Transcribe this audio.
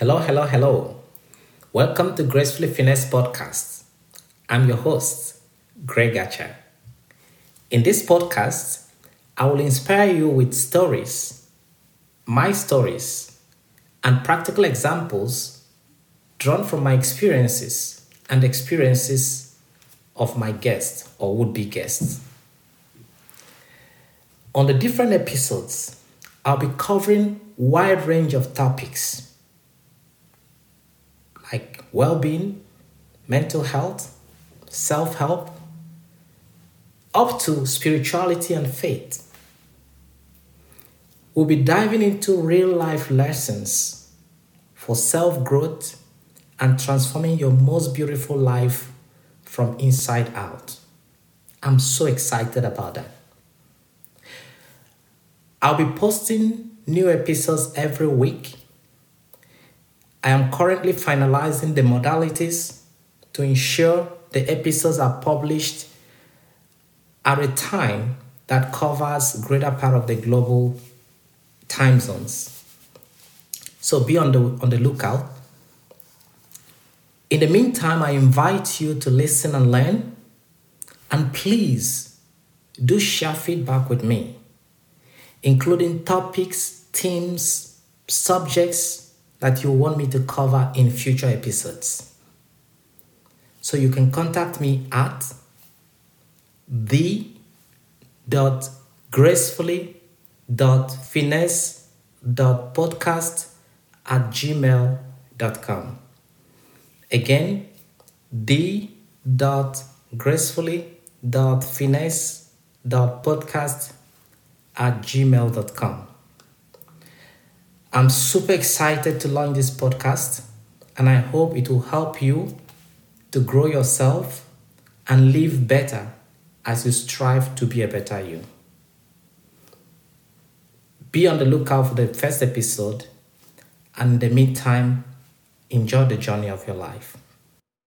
Hello, hello, hello. Welcome to Gracefully Finesse Podcast. I'm your host, Greg Archer. In this podcast, I will inspire you with stories, my stories, and practical examples drawn from my experiences and experiences of my guests or would be guests. On the different episodes, I'll be covering wide range of topics like well being, mental health, self help, up to spirituality and faith. We'll be diving into real life lessons for self growth and transforming your most beautiful life from inside out. I'm so excited about that. I'll be posting new episodes every week I am currently finalizing the modalities to ensure the episodes are published at a time that covers greater part of the global time zones. So be on the on the lookout. In the meantime, I invite you to listen and learn and please do share feedback with me, including topics, themes, subjects that you want me to cover in future episodes. So you can contact me at the dot gracefully dot finesse dot podcast at gmail.com. Again, the dot gracefully dot finesse dot podcast at gmail.com. I'm super excited to launch this podcast, and I hope it will help you to grow yourself and live better as you strive to be a better you. Be on the lookout for the first episode, and in the meantime, enjoy the journey of your life.